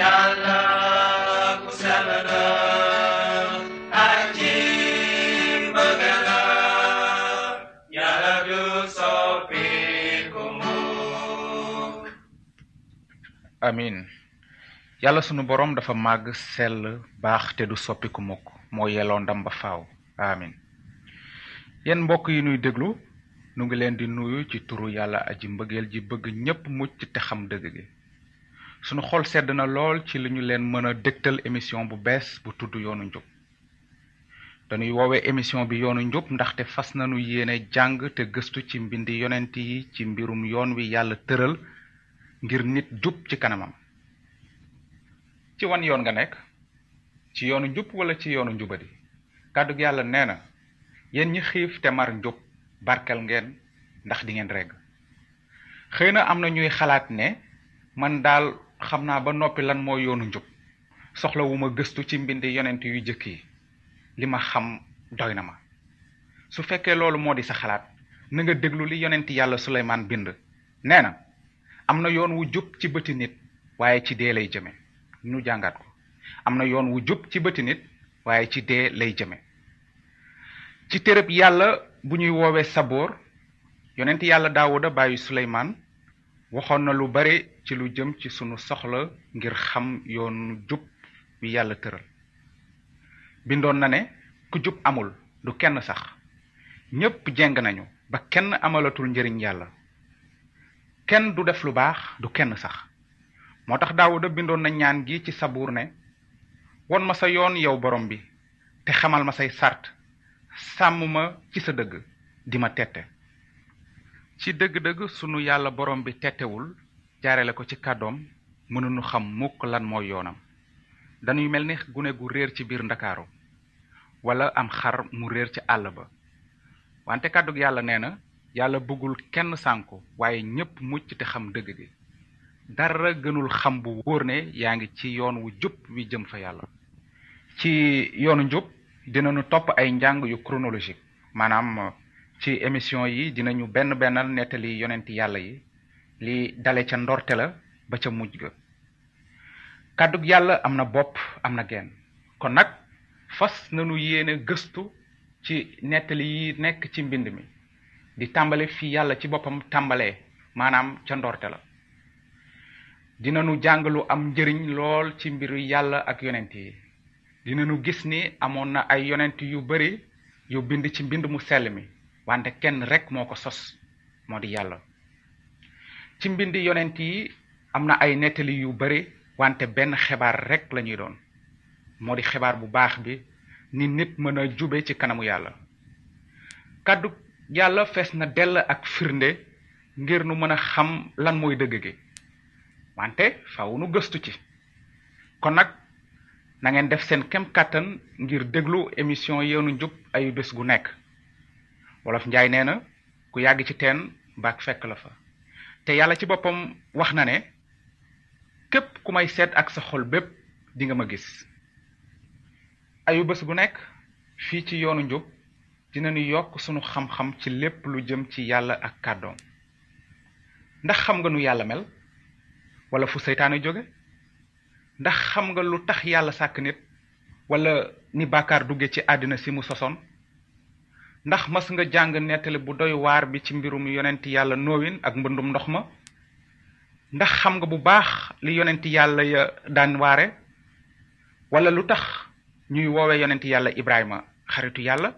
yàlla ku aji mukk amin yàlla sunu borom dafa màgg sell baax te du soppiku mukk moo yelloo ndam ba faaw amin. Yéen mbokk yi nuy déglu nu ngi leen di nuyu ci turu yàlla aji mbëggeel ji bëgg ñépp mucc te xam dëgg gi. Sunu xol sedd na lool ci li ñu leen mën a émission bu bees bu tudd yoonu njub. Dañuy woowee émission bi yoonu njub ndaxte fas nañu yéene jàng te gëstu ci mbindi yonent yi ci mbirum yoon wi yàlla tëral ngir nit jub ci kanamam. Ci wan yoon nga nekk? Ci yoonu njub wala ci yoonu njubadi? Kàddug yàlla nee na yéen ñi xiif te mar njub barkel ngeen ndax di ngeen regg xëy na am na ñuy xalaat ne man daal xam naa ba noppi lan moo yoonu njub. Soxlawuma gëstu ci mbindi yonent yu jëkk yi. Li ma xam doy na ma. Su fekkee loolu moo di sa xalaat na nga déglu li yonent yàlla suleymaan bind. Nee na am na yoon wu jub ci bëti nit waaye ci dee lay jëme. Ñu jàngaat ko. Am na yoon wu jub ci bëti nit waaye ci dee lay jëme. Ci yàlla bu ñuy woowee saboor yonent yàlla daawuda bàyyi suleymaan waxoon na lu bare ci lu jëm ci sunu soxla ngir xam yoonu jub wi yàlla tëral. Bindoon na ne ku jub amul du kenn sax. Ñépp jeng nañu ba kenn amalatul njëriñ yàlla. Kenn du def lu baax du kenn sax. Moo tax daawuda bindoon na ñaan gi ci ne won ma sa yoon yow borom bi te xamal ma say sart sàmm ma ci sa dëgg di ma tette. Ci dëgg-dëgg sunu yàlla borom bi tettewul jaarale ko ci kàddoom mënuñu xam mukk lan mooy yoonam. Dañuy mel ni gune gu réer ci biir ndakaaru wala am xar mu réer ci àll ba. Wante kàddug yàlla nee na yàlla bëggul kenn sànku waaye ñépp mucc te xam dëgg gi. Dara gënul xam bu wóor ne yaa ngi ci yoon wu jub wi jëm fa yàlla. Ci yoonu njub dinañu topp ay njàng yu chronologique. Maanaam ci émission yi dinañu benn bennal nettali yonenti yàlla yi. Li dale ca ndorte la ba ca mujj ga. Kàddug yàlla am na bopp am na genn. Kon nag fas nanu yéene gëstu ci nettali yi nekk ci mbind mi. Di tàmbale fi yàlla ci boppam tàmbalee maanaam ca ndorte la. Dinanu jàng lu am njëriñ lool ci mbiru yàlla ak yonent dinanu gis ni amoon na ay yonent yu bari yu bind ci mbind mu sell mi wante kenn rek moo ko sos moo di yàlla. Ci mbind yonent yi am na ay nettali yu bari wante benn xibaar rek lañuy doon. Moo di xibaar bu baax bi ni nit mën a jube ci kanamu yàlla. Kàddu yàlla fees na dell ak firnde ngir nu mën a xam lan mooy dëgg gi. Wante faaw nu gëstu ci. Kon nag na ngeen def seen kem kàttan ngir déglu émission yoonu njub ay bés gu nekk. Wolof njaay nee na ku yàgg ci teen baak fekk la fa. Te yàlla ci boppam wax na ne képp ku may seet ak sa xol bépp di nga ma gis. Ayu bés gu nekk fii ci yoonu njub dinañu yokk sunu xam-xam ci lépp lu jëm ci yàlla ak kàddoom. Ndax xam nga nu yàlla mel? Wala fu seytaane jóge ndax xam nga lu tax yàlla sàkk nit wala ni bàkkaar dugge ci àddina si mu sosoon? Ndax mas nga jàng nettali bu doy waar bi ci mbirum yonent yàlla noowin ak mbëndum ndox ma? Ndax xam nga bu baax li yonent yàlla ya daan waare? Wala lu tax ñuy woowe yonent yàlla ibrahima xaritu yàlla?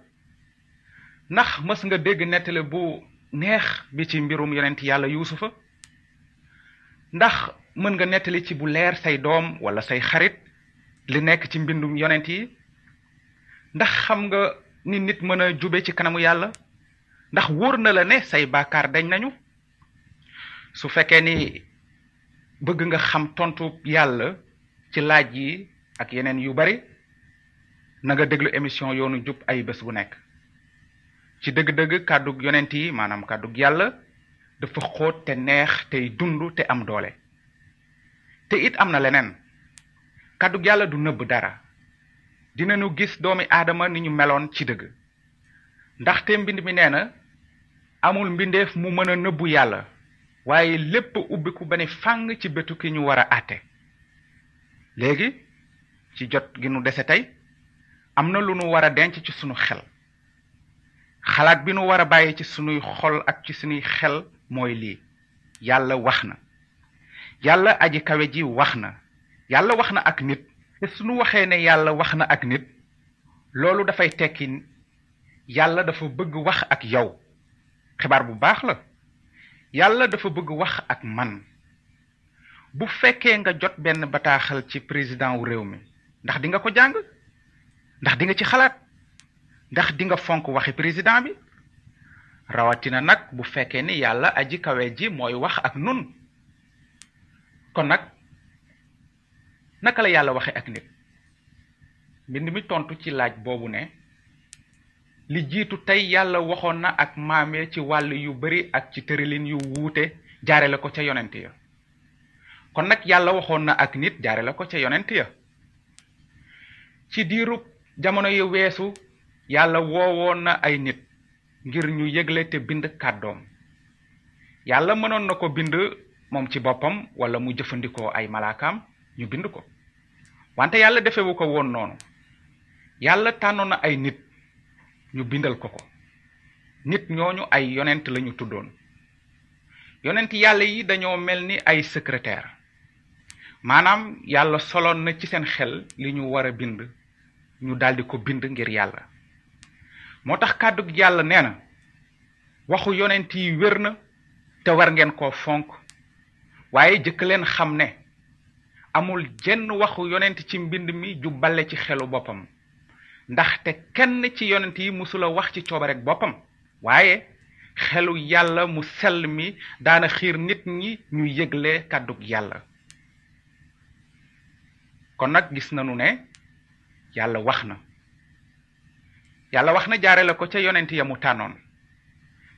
Ndax mas nga dégg nettali bu neex bi ci mbirum yonent yàlla yuusufa? Ndax mën nga nettali ci bu leer say doom wala say xarit li nekk ci mbindum yonent yi? Ndax xam nga ni nit mën a jube ci kanamu yàlla? Ndax wóor na la ne say bàkkaar dañ nañu? Su fekkee ni bëgg nga xam tontu yàlla ci laaj yi ak yeneen yu bari na nga déglu émission yoonu jub ay bés bu nekk. Ci dëgg-dëgg kàddug yonent yi maanaam kàddug yàlla dafa xóot te neex tey dund te am doole te it am na leneen. Kàddug yàlla du nëbb dara. Dinañu gis doomi aadama ni ñu meloon ci mbind mi amul mbindeef mu mën a nëbbu yàlla waaye lépp ubbiku ba ne fàng ci bëtu ki ñu war a àtte. Léegi ci jot gi nu dese tey am na lu nu war a denc ci sunu xel. Xalaat bi ci xol ak ci xel yàlla aji kawe ji wax na. Yàlla wax na ak nit. Te sunu waxee ne yàlla ak nit loolu dafay tekki yàlla dafa bëgg wax ak yow. Bu baax la. Dafa bëgg wax ak man. Bu fekkee nga jot benn bataaxal ci président wu réew mi ndax di nga ko jàng? Ndax di nga ci xalaat? Ndax di nga fonk waxi président bi? Rawatina nag bu fekkee ni yàlla aji kawe ji mooy wax ak nun kon nag naka la yàlla waxe ak nit? Mbind mi tontu ci laaj boobu ne li jiitu tey yàlla waxoon na ak maame ci wàll yu bari ak ci tëralin yu wuute jaare la ko ca yonent ya. Kon nag yàlla waxoon na ak nit jaare la ko ca yonent ya. Ci diirub jamono yu weesu yàlla woowoon na ay nit ngir ñu yëgle te bind kàddoom. Yàlla mënoon na ko bind moom ci boppam wala mu jëfandikoo ay malaakaam ñu bind ko. wante yàlla defewu ko woon noonu. yàlla tànnoon na ay nit ñu bindal ko ko. nit ñooñu ay yonent lañu tuddoon. yonent yàlla yi dañoo mel ni ay secrétaire. maanaam yàlla soloon na ci seen xel li ñu war a bind ñu daldi ko bind ngir yàlla. moo tax kàddu yàlla waxu yonent yi wér te war ngeen koo fonk waaye jëkk leen xam ne amul jenn waxu yonent ci mbind mi ju bale ci xelu boppam. ndaxte kenn ci yonent yi musula wax ci coobarek boppam. waaye xelu yàlla mu sell mi daana xiir nit ñi ñu yëgle kàddug yàlla. kon nag gis nanu ne yàlla wax na. yàlla wax na jaare la ko ca yonent ya mu tànnoon.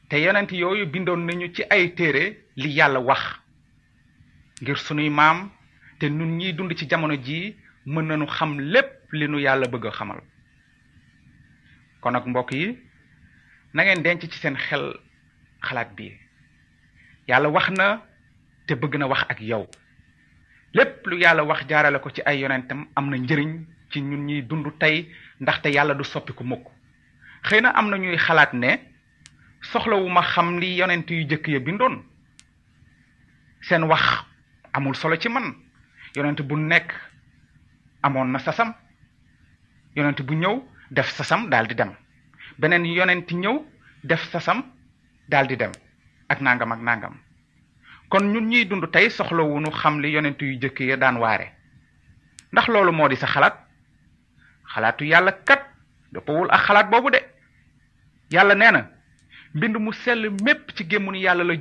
te yonent yooyu bindoon nañu ci ay téere li yàlla wax ngir sunuy maam te nun ñiy dund ci jamono jii mën nañu xam lépp li nu yàlla bëgg a xamal. Kon nag mbokk yi na ngeen denc ci seen xel xalaat bi. Yàlla wax na te bëgg na wax ak yow. Lépp lu yàlla wax jaarale ko ci ay yonentam am na njëriñ ci ñun ñuy dund tey ndaxte yàlla du soppiku mukk. Xëy na am ñuy xalaat ne soxlawuma xam li yonent yu jëkk ya bindoon. Seen wax amul solo ci man yonent bu nekk amoon na sasam. Yonent bu ñëw def sasam daal di dem. Beneen yonent ñëw def sasam daal di dem. Ak nangam ak nangam. Kon ñun ñuy dund tey soxlawunu xam li yonent yu jëkk ya daan waare. Ndax sa xalaat? Xalaatu yàlla kat dëppawul ak xalaat boobu de. Yàlla nee na mu sell mépp ci gémmunu yàlla la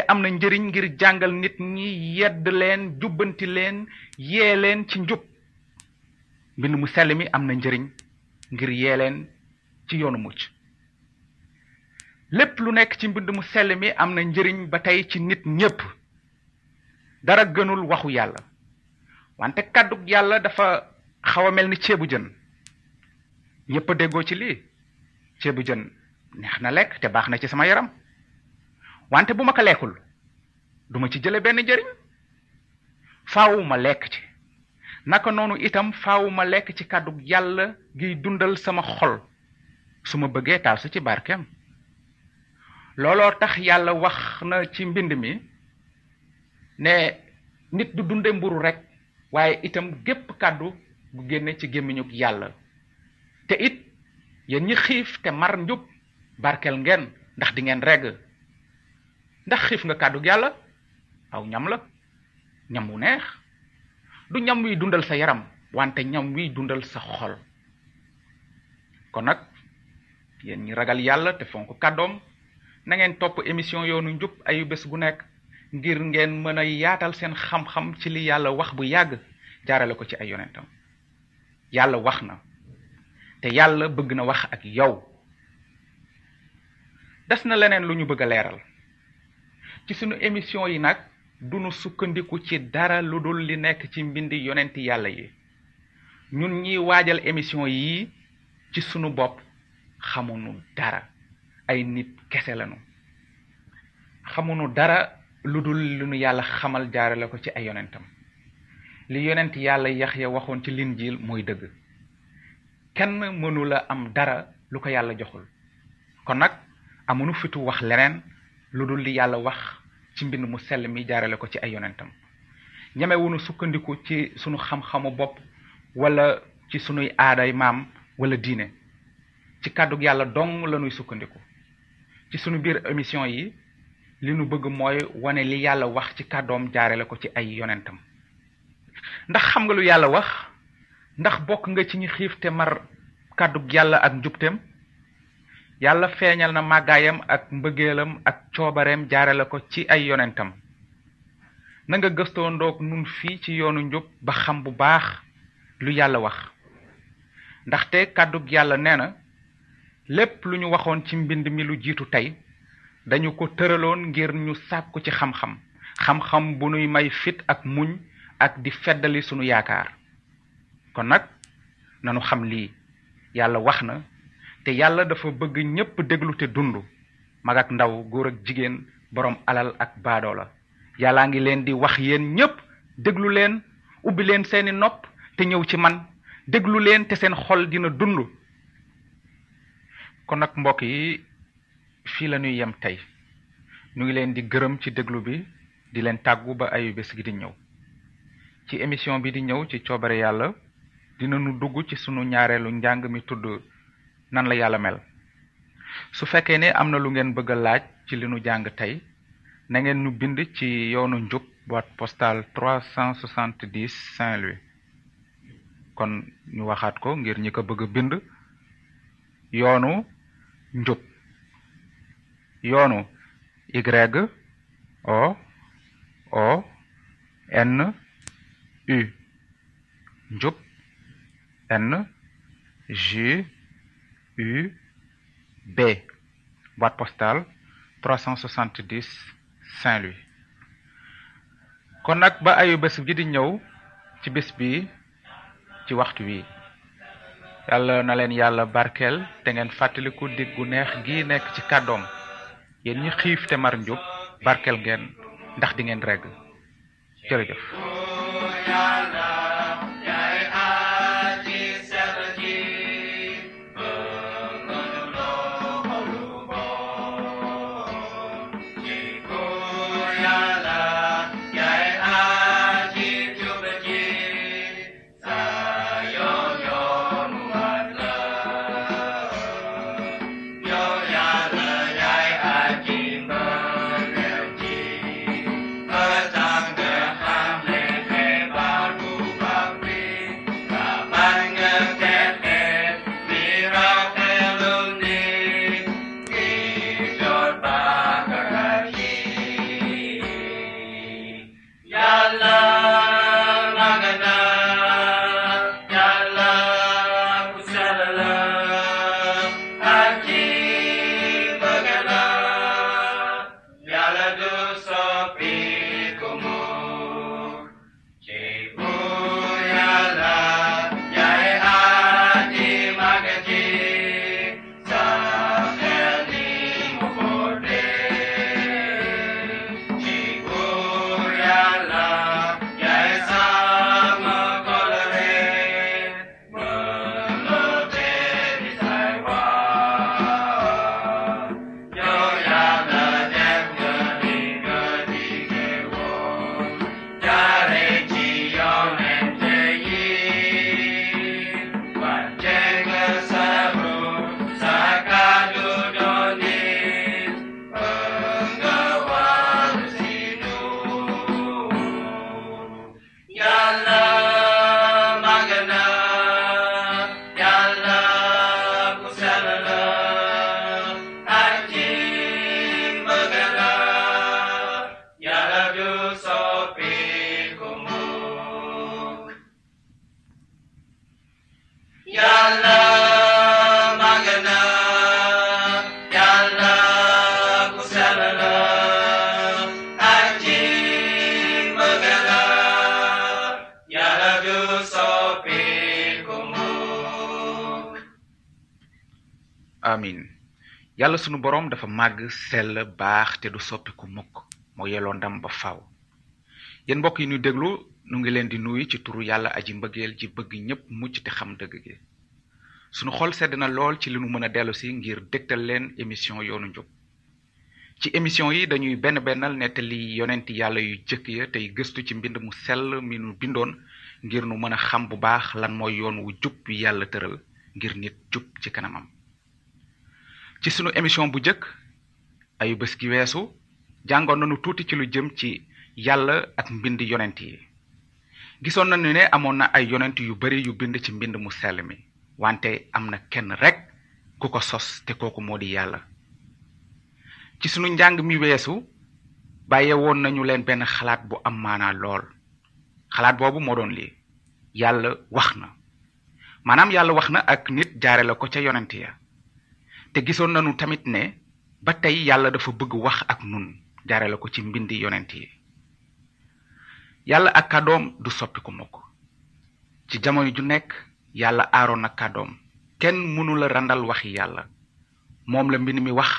te am na njëriñ ngir jàngal nit ñi yedd leen jubbanti leen yee leen ci njub. Mbind mu sell mi am na njëriñ ngir yee leen ci yoonu mucc. Lépp lu nekk ci mbind mu sell mi am na njëriñ ba tey ci nit ñépp. Dara gënul waxu yàlla. Wante kàddug yàlla dafa xaw a mel ni ceebu jën. Ñépp déggoo ci lii. Ceebu jën neex na lekk te baax ci sama yaram wante bu ma ko lekkul duma ci benn njëriñ. Faaw ma lekk ci. Naka noonu itam faaw ma lekk ci kàddug yàlla giy dundal sama xol su ma bëggee taal su ci barkeem. Looloo tax yàlla wax na ci mbind mi ne nit du dunde mburu rek waaye itam gépp kàddu gu génne ci gémmiñug yàlla. Te it yéen ñi xiif te mar njub barkel ngeen ndax di ngeen regg ndax xiif nga kàddug yàlla? Aw ñam la. Ñam wu neex. Du ñam wiy dundal sa yaram wante ñam wiy dundal sa xol. Kon nag yéen ñi ragal yàlla te fonk kàddoom na ngeen topp émission yoonu njub ayu bés gu nekk ngir ngeen mën a yaatal seen xam-xam ci li yàlla wax bu yàgg jaarale ko ci ay yonentam. Yàlla wax na te yàlla bëgg na wax ak yow. Des na leneen lu ñu bëgg a ci sunu émission yi nag dunu sukkandiku ci dara lu dul li nekk ci mbindi yonenti yàlla yi. Ñun ñiy waajal émission yii ci sunu bopp xamunu dara. Ay nit kese lañu. Xamunu dara lu dul lu nu yàlla xamal jaarale ko ci ay yonentam. Li yonent yàlla Yaxya waxoon ci linjiil mooy dëgg. Kenn mënula am dara lu ko yàlla joxul. Kon nag amunu fitu wax leneen lu dul li yàlla wax ci mbind mu sell mi jaarale ko ci ay yonentam. Ñemewunu sukkandiku ci sunu xam-xamu bopp wala ci sunuy aaday maam wala diine. Ci kàddug yàlla dong lanuy sukkandiku. Ci sunu biir émission yi li nu bëgg mooy wane li yàlla wax ci kàddoom jaarale ko ci ay yonentam. Ndax xam nga lu yàlla wax? Ndax bokk nga ci ñi xiif te mar yàlla ak njubteem yàlla feeñal na màggaayam ak mbëggeelam ak coobareem jaarale ko ci ay yonentam. Na nga gëstoo ndoog nun fii ci yoonu njub ba xam bu baax lu yàlla wax. Ndaxte kàddug yàlla nee na lépp lu ñu waxoon ci mbind mi lu jiitu tey dañu ko tëraloon ngir ñu sàkku ci xam-xam. Xam-xam bu nuy may fit ak muñ ak di feddali sunu yaakaar. Kon nag nanu xam lii. Yàlla wax na te yàlla dafa bëgg ñépp déglu te dund. Mag ak ndaw góor ak jigéen boroom alal ak baadoo la. Yàllaa ngi leen di wax yéen ñépp déglu leen ubbi leen seeni nopp te ñëw ci man. Déglu leen te seen xol dina dund. Kon nag mbokk yi fii la ñuy yem tey. Ñu ngi leen di gërëm ci déglu bi di leen tàggu ba ayu gi di ñëw. Ci émission bi di ñëw ci coobare yàlla dina nu dugg ci sunu ñaareelu njàng mi tudd nan la yàlla mel. Su fekkee ne am na lu ngeen bëgg laaj ci li nu jàng tey na ngeen nu bind ci yoonu njub boîte postale 370 Saint-Louis. Kon ñu waxaat ko ngir ñi ko bëgg a bind. Yoonu njub. Yoonu Y O O N U. Njub. N J U B. Boîte postale 370 Saint-Louis. Kon nag ba ayu bés gi di ñëw ci bés bi ci waxtu wi. Yàlla na leen yàlla barkeel te ngeen fàttaliku dig gu neex gi nekk ci kàddoom. Yéen ñi xiif te mar njub barkeel ngeen ndax di ngeen regg. Jërëjëf amin. Yàlla sunu boroom dafa màgg sell baax te du soppiku mukk. Moo yelloo ndam ba faaw yéen mbokk yi ñu déglu nu ngi leen di nuyu ci turu yàlla aji ji bëgg ñépp mucc te xam dëgg gi. Sunu xol sedd na lool ci li nu mën a dellu si ngir dégtal leen émission yoonu njub. Ci émission yi dañuy benn bennal nettali yonenti yàlla yu jëkk ya tey gëstu ci mbind mu sell mi nu bindoon ngir nu mën a xam bu baax lan mooy yoon wu jub wi tëral ngir nit jub ci kanamam ci sunu émission bu jëkk ayu bés gi weesu jàngoon nañu tuuti ci lu jëm ci yàlla ak mbind yonent yi. Gisoon nañu ne amoon na ay yonent yu bari yu bind ci mbind mu sell mi wante am na kenn rek ku ko sos te kooku moo di yàlla. Ci sunu njàng mi weesu bàyyee woon nañu leen benn xalaat bu am maanaa lool. Xalaat boobu moo doon lii yàlla wax na. Maanaam yàlla wax na ak nit jaare la ko ca yonent ya te gisoon nañu tamit ne ba tey yàlla dafa bëgg wax ak nun jaare la ko ci mbindi yonent yi. Yàlla ak kàddoom du soppiku mukk. Ci jamono ju nekk yàlla aaroon na kàddoom. Kenn mënula randal waxi yàlla. Moom la mbind mi wax.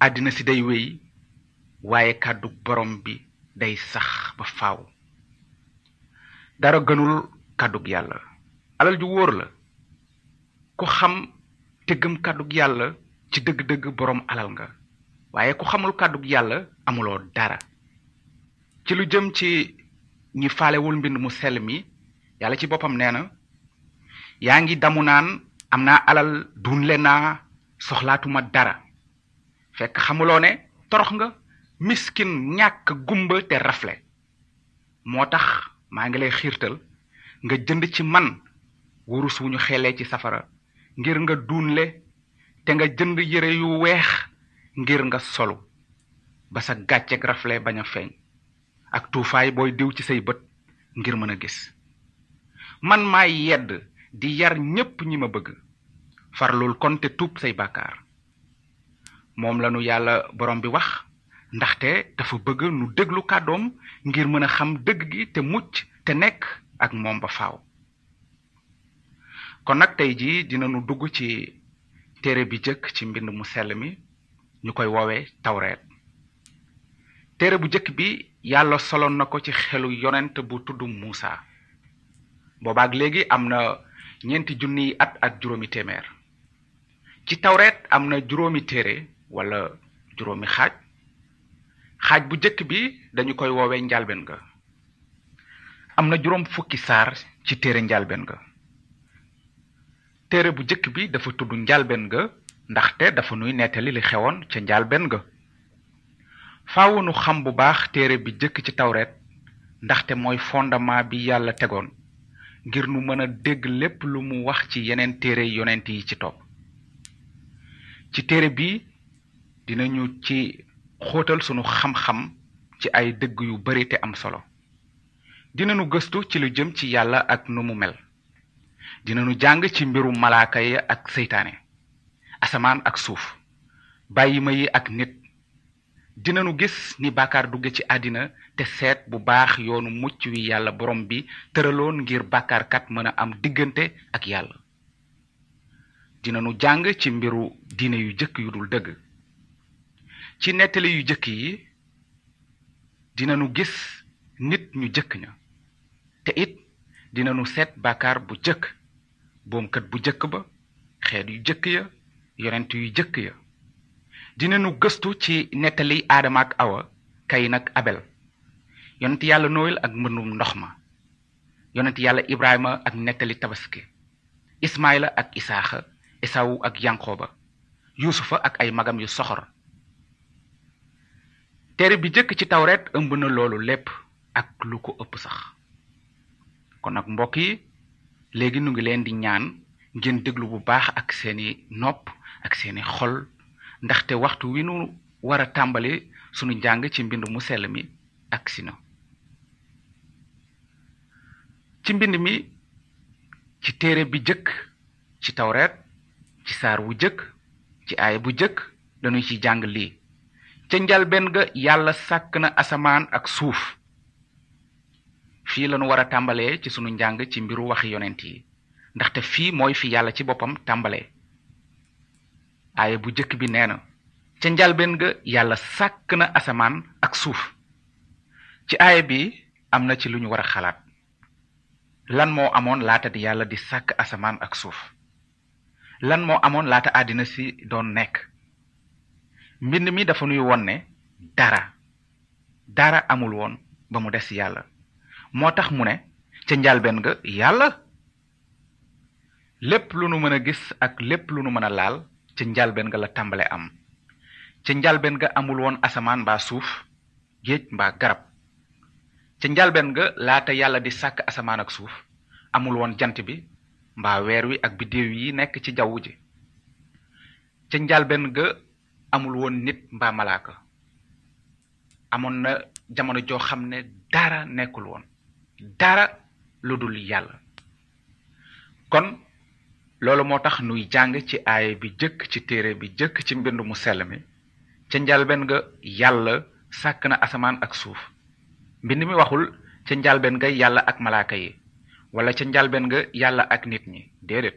Àddina si day wéy waaye kàddu borom bi day sax ba faaw. Dara gënul kàddug yàlla. Alal ju wóor la. Ku xam te gëm kàddug yàlla ci dëgg-dëgg borom alal nga. Waaye ku xamul kàddug yàlla amuloo dara. Ci lu jëm ci ñi faalewul mbind mu sell mi yàlla ci boppam nee na damu naan am alal dunle naa soxlaatuma dara. Fekk xamuloo ne torox nga miskin ñàkk gumba te rafle. Moo tax maa ngi lay xiirtal nga jënd ci man wurus wu ci safara ngir nga duunle te nga jënd yére yu weex ngir nga solu. Ba sa gàcceeg rafle bañ a feeñ. Ak tuufaay booy diw ci say bët ngir mën a gis. Man maay yedd di yar ñépp ñi ma bëgg. Farlul kon te tuub say bàkkaar. Moom lanu yàlla borom bi wax ndaxte dafa bëgg nu déglu kàddoom ngir mën a xam dëgg gi te mucc te nekk ak moom ba faaw kon nag tey jii dinanu dugg ci téere bi jëkk ci mbind mu sell mi ñu koy woowee tawreet. Téere bu jëkk bi yàlla soloon na ko ci xelu yonent bu tudd muusa. Boobaak léegi am na ñeenti at ak juróomi téeméer. Ci tawreet am na juróomi téere wala juróomi xaaj. Xaaj bu jëkk bi dañu koy woowee njalben ga. Am na juróom fukki saar ci téere njalben ga téere bu jëkk bi dafa tudd njalben ga ndaxte dafa nuy nettali li xewoon ca njalben ga. Faawu nu xam bu baax téere bi jëkk ci tawreet ndaxte mooy fondement bi yàlla tegoon ngir nu mën a dégg lépp lu mu wax ci yeneen téere yonent yi ci topp. Ci téere bi dinañu ci xóotal sunu xam-xam ci ay dëgg yu bari te am solo. Dinañu gëstu ci lu jëm ci yàlla ak nu mu mel dinañu jàng ci mbiru malaaka yi ak seytaane. Asamaan ak suuf. Bàyyima yi ak nit. Dinañu gis ni bàkkaar dugge ci àddina te seet bu baax yoonu mucc wi yàlla borom bi tëraloon ngir bàkkaarkat mën a am diggante ak yàlla. Dinañu jàng ci mbiru diine yu jëkk yu dul dëgg. Ci nettali yu jëkk yi dinañu gis nit ñu jëkk ña. Te it dinañu seet bàkkaar bu jëkk boomkat bu jëkk ba xeet yu jëkk ya yonent yu jëkk ya. Dinañu gëstu ci nettali aadama ak awa kayin ak abel. Yonent yàlla nooyal ak mbëndum ndox ma. Yonent yàlla ibrahima ak nettali tabaski. Ismaila ak isaaxa esawu ak yanqooba. Yuusufa ak ay magam yu soxor. Téere bi jëkk ci tawreet ëmb na loolu lépp ak lu ko sax. Kon nag mbokk yi léegi nu ngi leen di ñaan ngeen déglu bu baax ak seeni nopp ak seeni xol ndaxte waxtu wi nu war a tàmbali sunu njàng ci mbind mu sell mi ak sina ci mbind mi ci téere bi jëkk ci tawreet ci saar wu jëkk ci bu jëkk ci jàng lii. Ca ga yàlla sàkk na asamaan ak suuf fii lañu war a tàmbalee ci sunu njàng ci mbiru waxi yonent yi. Ndaxte fii mooy fi yàlla ci boppam tàmbalee. Aaya bu jëkk bi nee na ca njalbeen ga yàlla sàkk na asamaan ak suuf. Ci aaya bi am na ci lu ñu war a xalaat. Lan moo amoon laata di yàlla di sàkk asamaan ak suuf? Lan moo amoon laata àddina si doon nekk? Mbind mi dafa nuy won ne dara. Dara amul woon ba mu des moo tax mu ne ca njalbeen ga yàlla. Lépp lu nu gis ak lépp lu nu mën laal ca njalbeen ga la tàmbale am. Ca njalbeen ga amul woon asamaan mbaa suuf géej mbaa garab. Ca njalbeen ga laata yàlla di sàkk asamaan ak suuf amul woon jant bi mbaa weer wi ak biddéew yi nekk ci jaww ji. Ca njalbeen ga amul woon nit mbaa malaaka. Amoon na jamono joo xam ne dara nekkul woon dara lu dul yàlla. Kon loolu moo tax nuy jàng ci aaya bi jëkk ci téere bi jëkk ci mbind mu sell mi. Ca njalbeen nga yàlla sàkk na asamaan ak suuf. Mbind mi waxul ca njalbeen nga yàlla ak malaaka yi wala ca njalbeen nga yàlla ak nit ñi. Déedéet.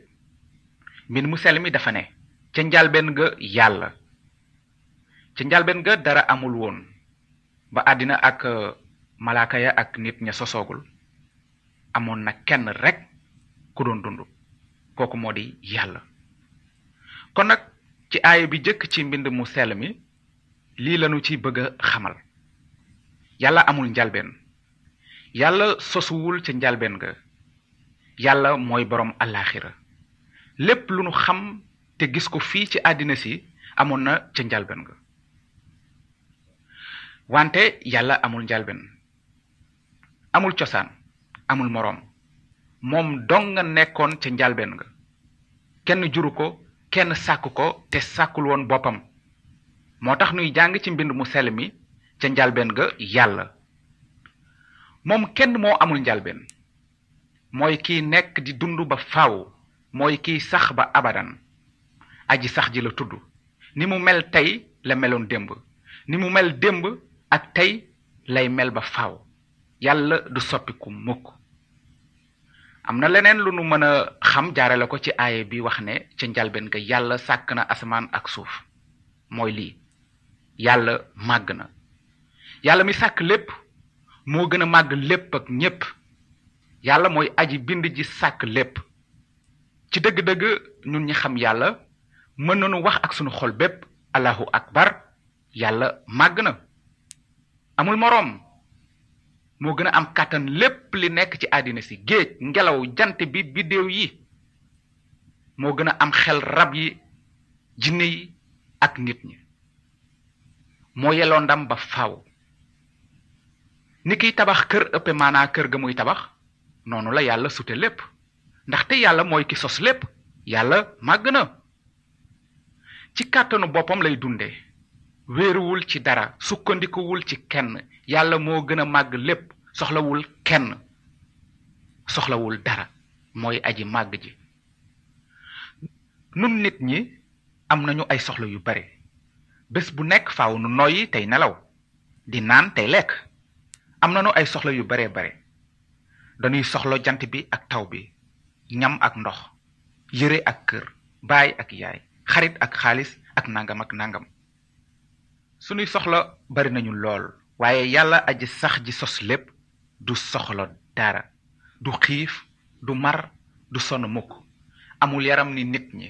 Mbind mu sell mi dafa ne ca njalbeen nga njalbeen nga dara amul woon. Ba àddina ak malaaka ya ak nit ña sosoogul amoon na kenn rek ku doon dund. Kooku moo di yàlla. Kon nag ci aaya bi jëkk ci mbind mu sell mi lii lanu ci bëgg a xamal. Yàlla amul njalbeen. Yàlla sosuwul ca njalbeen ga. Yàlla mooy alaxira lépp lu nu xam te gis ko fii ci àddina si amoon na ca njalbeen ga. Wante yàlla amul njalbeen amul cosaan amul moroom. Moom dong nga nekkoon ca njalbeen nga kenn juru ko kenn sàkk ko te sàkkul woon boppam. Moo tax nuy jàng ci mbind mu sell mi ca njalbeen ga kenn moo amul njalbeen. Mooy kiy nekk di dund ba faaw mooy kiy sax ba abadan. Aji sax ji la tudd. Ni mu mel tey la meloon démb. Ni mu mel démb ak tey lay mel ba faaw yàlla du soppiku mukk. Am leneen lu nu mën a xam jaarale ko ci aaye bi wax ne ca njalbeen ga yàlla sàkk na asamaan ak suuf. Mooy lii. Yàlla màgg na. Mi sàkk lépp moo gën a màgg lépp ak ñépp. Yàlla mooy aji bind ji sàkk lépp. Ci dëgg-dëgg ñun ñi xam yàlla mën nañu wax ak sunu xol bépp allahu akbar yàlla màgg na. Amul moroom moo gën a am kàttan lépp li nekk ci àddina si. Géej ngelaw jant bi biddéew yi moo gën a am xel rab yi jinne yi ak nit ñi. Moo yelloo ndam ba faaw ni kiy tabax kër ëppe maanaa kër ga muy tabax noonu la yàlla sute lépp. Ndaxte yàlla mooy ki sos lépp yàlla màgg na. Ci kàttanu boppam lay dunde wéeruwul ci dara sukkandikuwul ci kenn. Yàlla moo gën a màgg lépp soxlawul kenn soxlawul dara mooy aji màgg ji. Nun nit ñi am nañu ay soxla yu bare bés bu nekk faaw nu noyyi tey nelaw di naan tey lekk. Am nañu ay soxla yu bare bare. Dañuy soxla jant bi ak taw bi ñam ak ndox yëre ak kër baay ak yaay xarit ak xaalis ak nangam ak nangam sunuy soxla bari nañu lool. Waaye yàlla aji sax ji sos lépp du soxla dara. Du xiif du mar du sonn mukk. Amul yaram ni nit ñi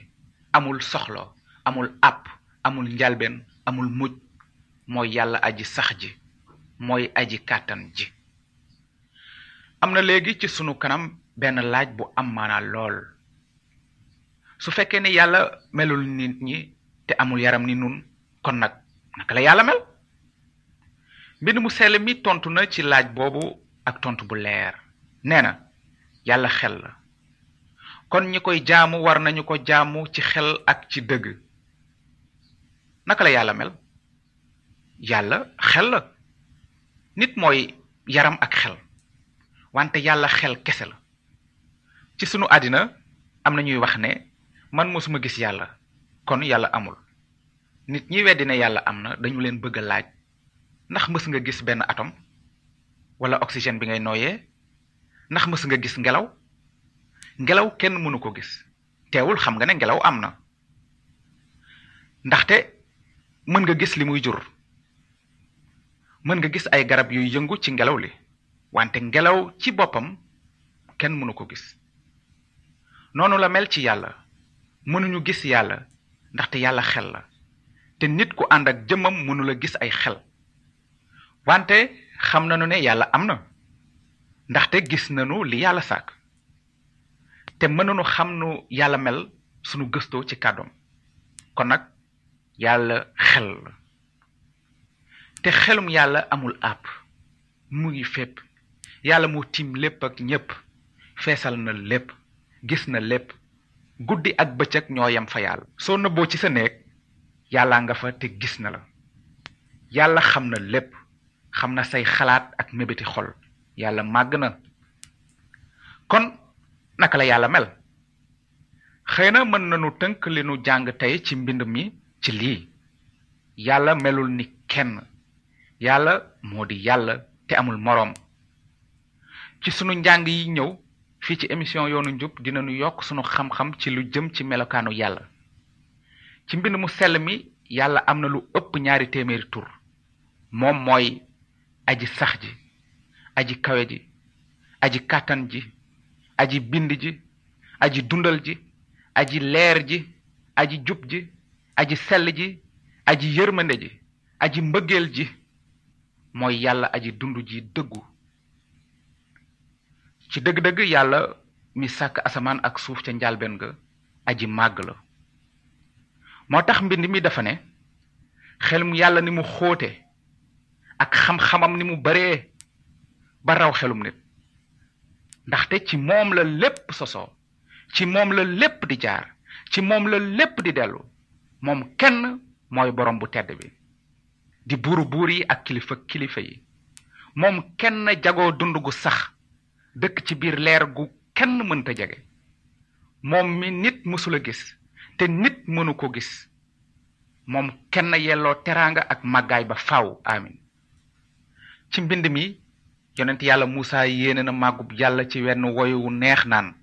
amul soxla amul àpp amul njalbeen amul mujj mooy yàlla aji sax ji mooy aji kàttan ji. Am na léegi ci sunu kanam benn laaj bu am maanaa lool. Su fekkee ne yàlla melul nit ñi te amul yaram ni nun kon nag naka la yàlla mel? Mbind mu sell mi tontu na ci laaj boobu ak tontu bu leer. Nee na xel la. Kon ñi koy jaamu war nañu ko jaamu ci xel ak ci dëgg. Naka la yàlla mel? Yàlla xel la. Nit mooy yaram ak xel. Wante yàlla xel kese la. Ci sunu àddina am na ñuy wax ne man mosuma gis yàlla kon yàlla amul nit ñi weddi ne yàlla am na dañu leen bëgg laaj ndax mës nga gis benn atome wala oxygène bi ngay nooyee? Ndax mës nga gis ngelaw? Ngelaw kenn mënu ko gis. Teewul xam nga ne ngelaw am na. Ndaxte mën nga gis li jur. Mën nga gis ay garab yuy yëngu ci ngelaw li. Wante ngelaw ci boppam kenn mënu ko gis. Noonu la mel ci yàlla. Mënuñu gis yàlla ndaxte yàlla xel la te nit ku ànd ak jëmmam mënula gis ay xel. Wante xam nañu ne yàlla am na ndaxte gis nañu li yàlla sàkk. Te mënuñu xam yàlla mel sunu gëstoo ci kàddoom. Kon nag yàlla xel la. Te xelum yàlla amul àpp mu ngi fépp. Yàlla moo tiim lépp ak ñépp feesal na lépp gis na lépp. Guddi ak bëccëg ñoo yem fa yàlla. Soo nëbboo ci sa yàlla nga fa te gis na la. Yàlla xam na lépp xam na say xalaat ak mébéti xol. Yàlla màgg na. Kon naka la yàlla mel? Xëy na mën nañu tënk li nu jàng tey ci mbind mi ci lii. Yàlla melul ni kenn. Yàlla moo di yàlla te amul moroom. Ci sunu njàng yi ñëw fii ci émission yoonu njub dinañu yokk sunu xam-xam ci lu jëm ci melokaanu yàlla ci mbind mu sell mi yàlla am na lu ëpp ñaari téeméeri tur. Moom mooy aji sax ji aji kawe ji aji kàttan ji aji bind ji aji dundal ji aji leer ji aji jub ji aji sell ji aji yërmande ji aji mbëggeel ji. Mooy yàlla aji dund ji dëggu. Ci dëgg-dëgg yàlla mi sàkk asamaan ak suuf ca njalbeen ga aji màgg la. Moo tax mbind mi dafa ne xelum yàlla ni mu xóote ak xam-xamam ni mu baree ba raw xelum nit. Ndaxte ci moom la lépp sosoo ci moom la lépp di jaar ci moom la lépp di dellu. Moom kenn mooy borom bu tedd bi di buuru buur yi ak kilifa kilifa yi. Moom kenn jagoo dund gu sax dëkk ci biir leer gu kenn mënta jege. Moom mi nit mësula gis te nit mënu ko gis. moom kenn yelloo teraanga ak màggaay ba faaw amin. ci mbind mi yonent yàlla Muusa yéene na màggub yàlla ci wenn woyu neex naan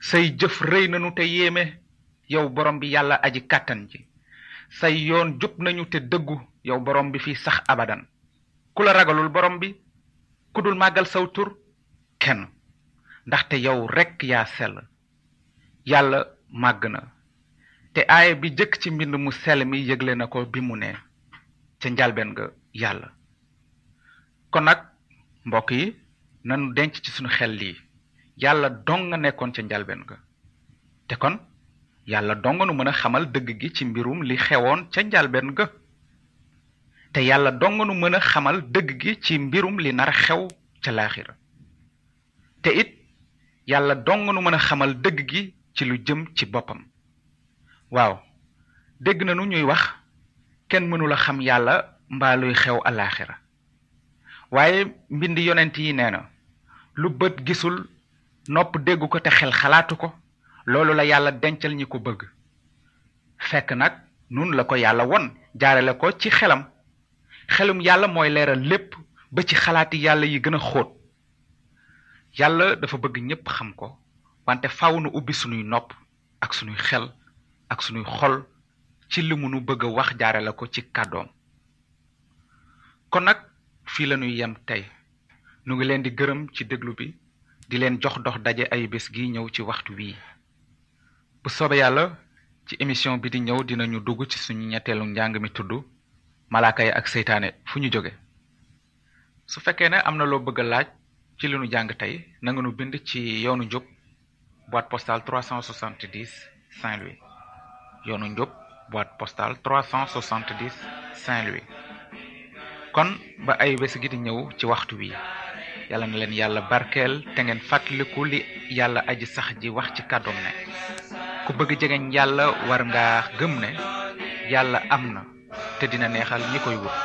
say jëf rëy nañu te yéeme yow borom bi yàlla aji kàttan ji. say yoon jub nañu te dëggu yow borom bi fi sax abadan. ku la ragalul borom bi ku dul màggal saw tur kenn. ndaxte yow rekk yaa sell. yàlla màgg na. Te aaya bi jëkk ci mbind mu sell mi yëgle na ko bi mu ne ca njalbeen ga yàlla. kon nag mbokk yi nanu denc ci sunu xel lii. Yàlla dong nekkoon ca njalbeen ga. Te kon yàlla dong nu mën a xamal dëgg gi ci mbirum li xewoon ca njalbeen ga. Te yàlla dong nu mën a xamal dëgg gi ci mbirum li nar xew ca laaxira. Te it yàlla dong nu mën a xamal dëgg gi ci lu jëm ci boppam waaw. Dégg nanu ñuy wax kenn mënula xam yàlla mbaa luy xew alaaxira waaye mbind yonent yi nee na lu bët gisul nopp déggu ko te xel xalaatu ko loolu la yàlla dencal ñi ko bëgg. Fekk nag nun la ko yàlla won jaarale ko ci xelam. Xelum yàlla mooy leeral lépp ba ci xalaati yàlla yi gën a xóot. Yàlla dafa bëgg ñépp xam ko wante faaw nu ubbi sunuy nopp ak sunuy xel ak sunuy xol ci li mu nu bëgg wax jaarale ko ci kàddoom. Kon nag fii la ñuy yem tey. Nu ngi leen di gërëm ci déglu bi di leen jox dox daje ay bés gi ñëw ci waxtu wii. Bu soobee yàlla ci émission bi di ñëw dinañu dugg ci suñu ñetteelu njàng mi tudd malaaka yi ak seytaane fu ñu jóge. Su fekkee ne am na bëgg laaj ci li jàng na nga nu bind ci yoonu njub boîte postale 370 Saint-Louis yoonu njub boîte postale 370 Saint-Louis. Kon ba ay bés gi di ñëw ci waxtu wi. Yàlla na leen yàlla barkeel te ngeen fàttaliku li yàlla aji sax ji wax ci kàddoom ne ku bëgg jegeñ yàlla war nga gëm ne yàlla am na te dina neexal ñi koy wut